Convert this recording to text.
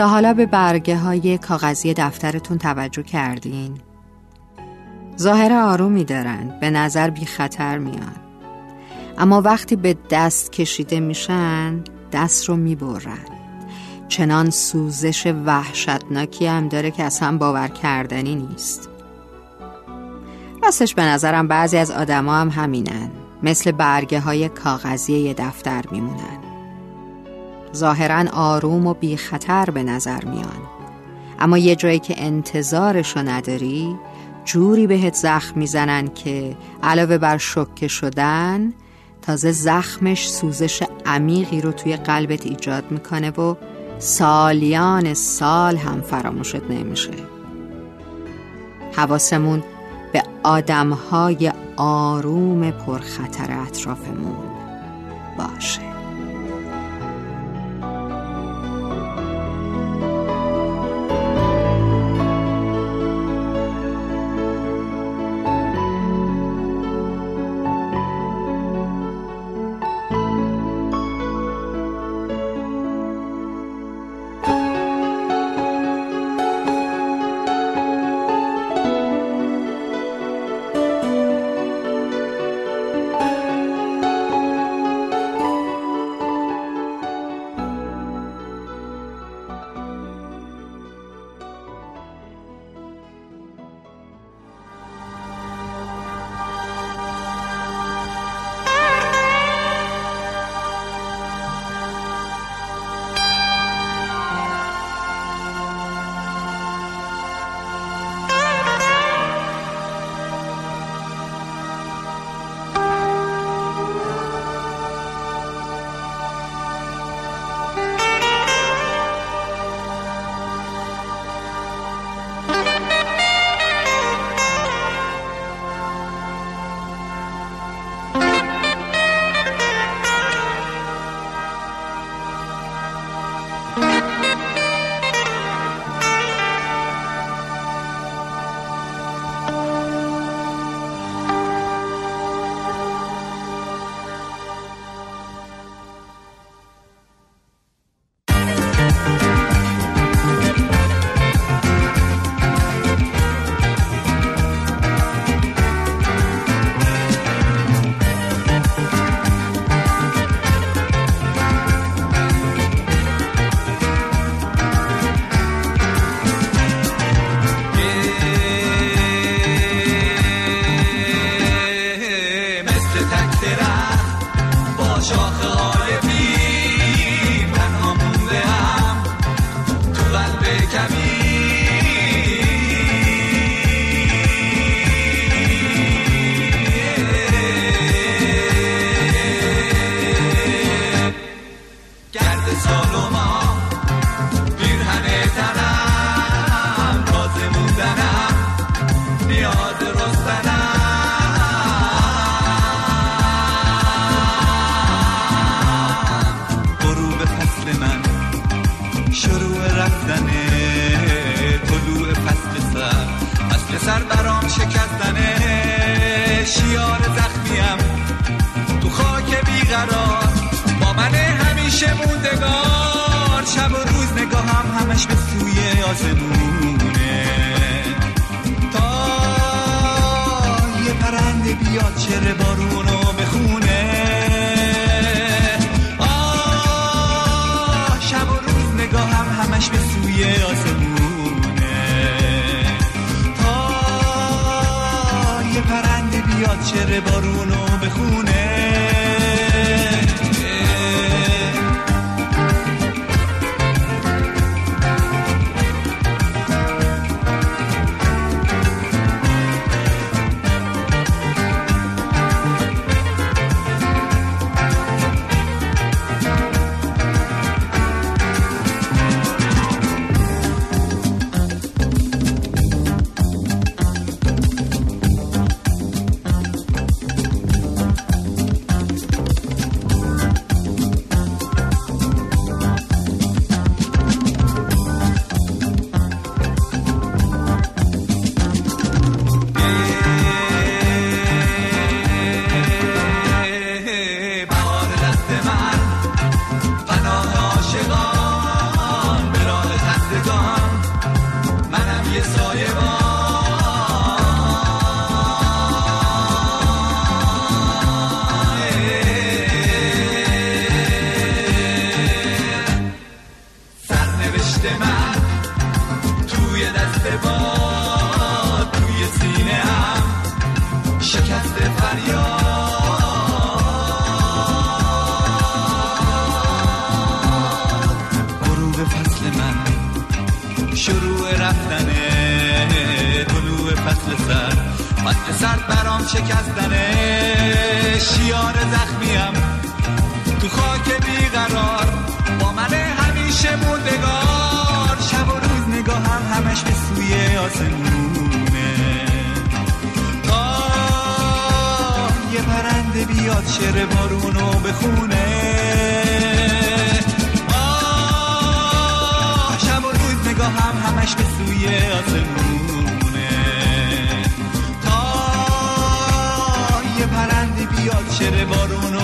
تا حالا به برگه های کاغذی دفترتون توجه کردین؟ ظاهر آرومی دارن به نظر بی خطر میان. اما وقتی به دست کشیده میشن دست رو می‌برن. چنان سوزش وحشتناکی هم داره که اصلا باور کردنی نیست. راستش به نظرم بعضی از آدما هم همینن. مثل برگه های کاغذی یه دفتر میمونن. ظاهرا آروم و بی خطر به نظر میان. اما یه جایی که انتظارشو نداری جوری بهت زخم می‌زنن که علاوه بر شکه شدن تازه زخمش سوزش عمیقی رو توی قلبت ایجاد می‌کنه و سالیان سال هم فراموشت نمیشه. حواسمون به آدمهای آروم پرخطر اطرافمون باشه. سر همیشه موندگار شب و روز نگاهم همش به سوی آسمونه. تا یه پرنده بیاد چر بارونو بخونه. آه شب و روز نگاهم همش به سوی آسمونه. بیاد چر بارونو فریاد. غروب فصل من شروع رفتنه طلوع فصل سر. فصل سرد برام شکستنه شیار زخمیم. تو خاک بیقرار با من همیشه موندگار شب و روز نگاهم همش به سوی آسمونه بیاد شعر بارونو بخونه. آه شب و روز نگاهم همش به سوی آسمونه. تا یه پرنده بیاد شعر بارونو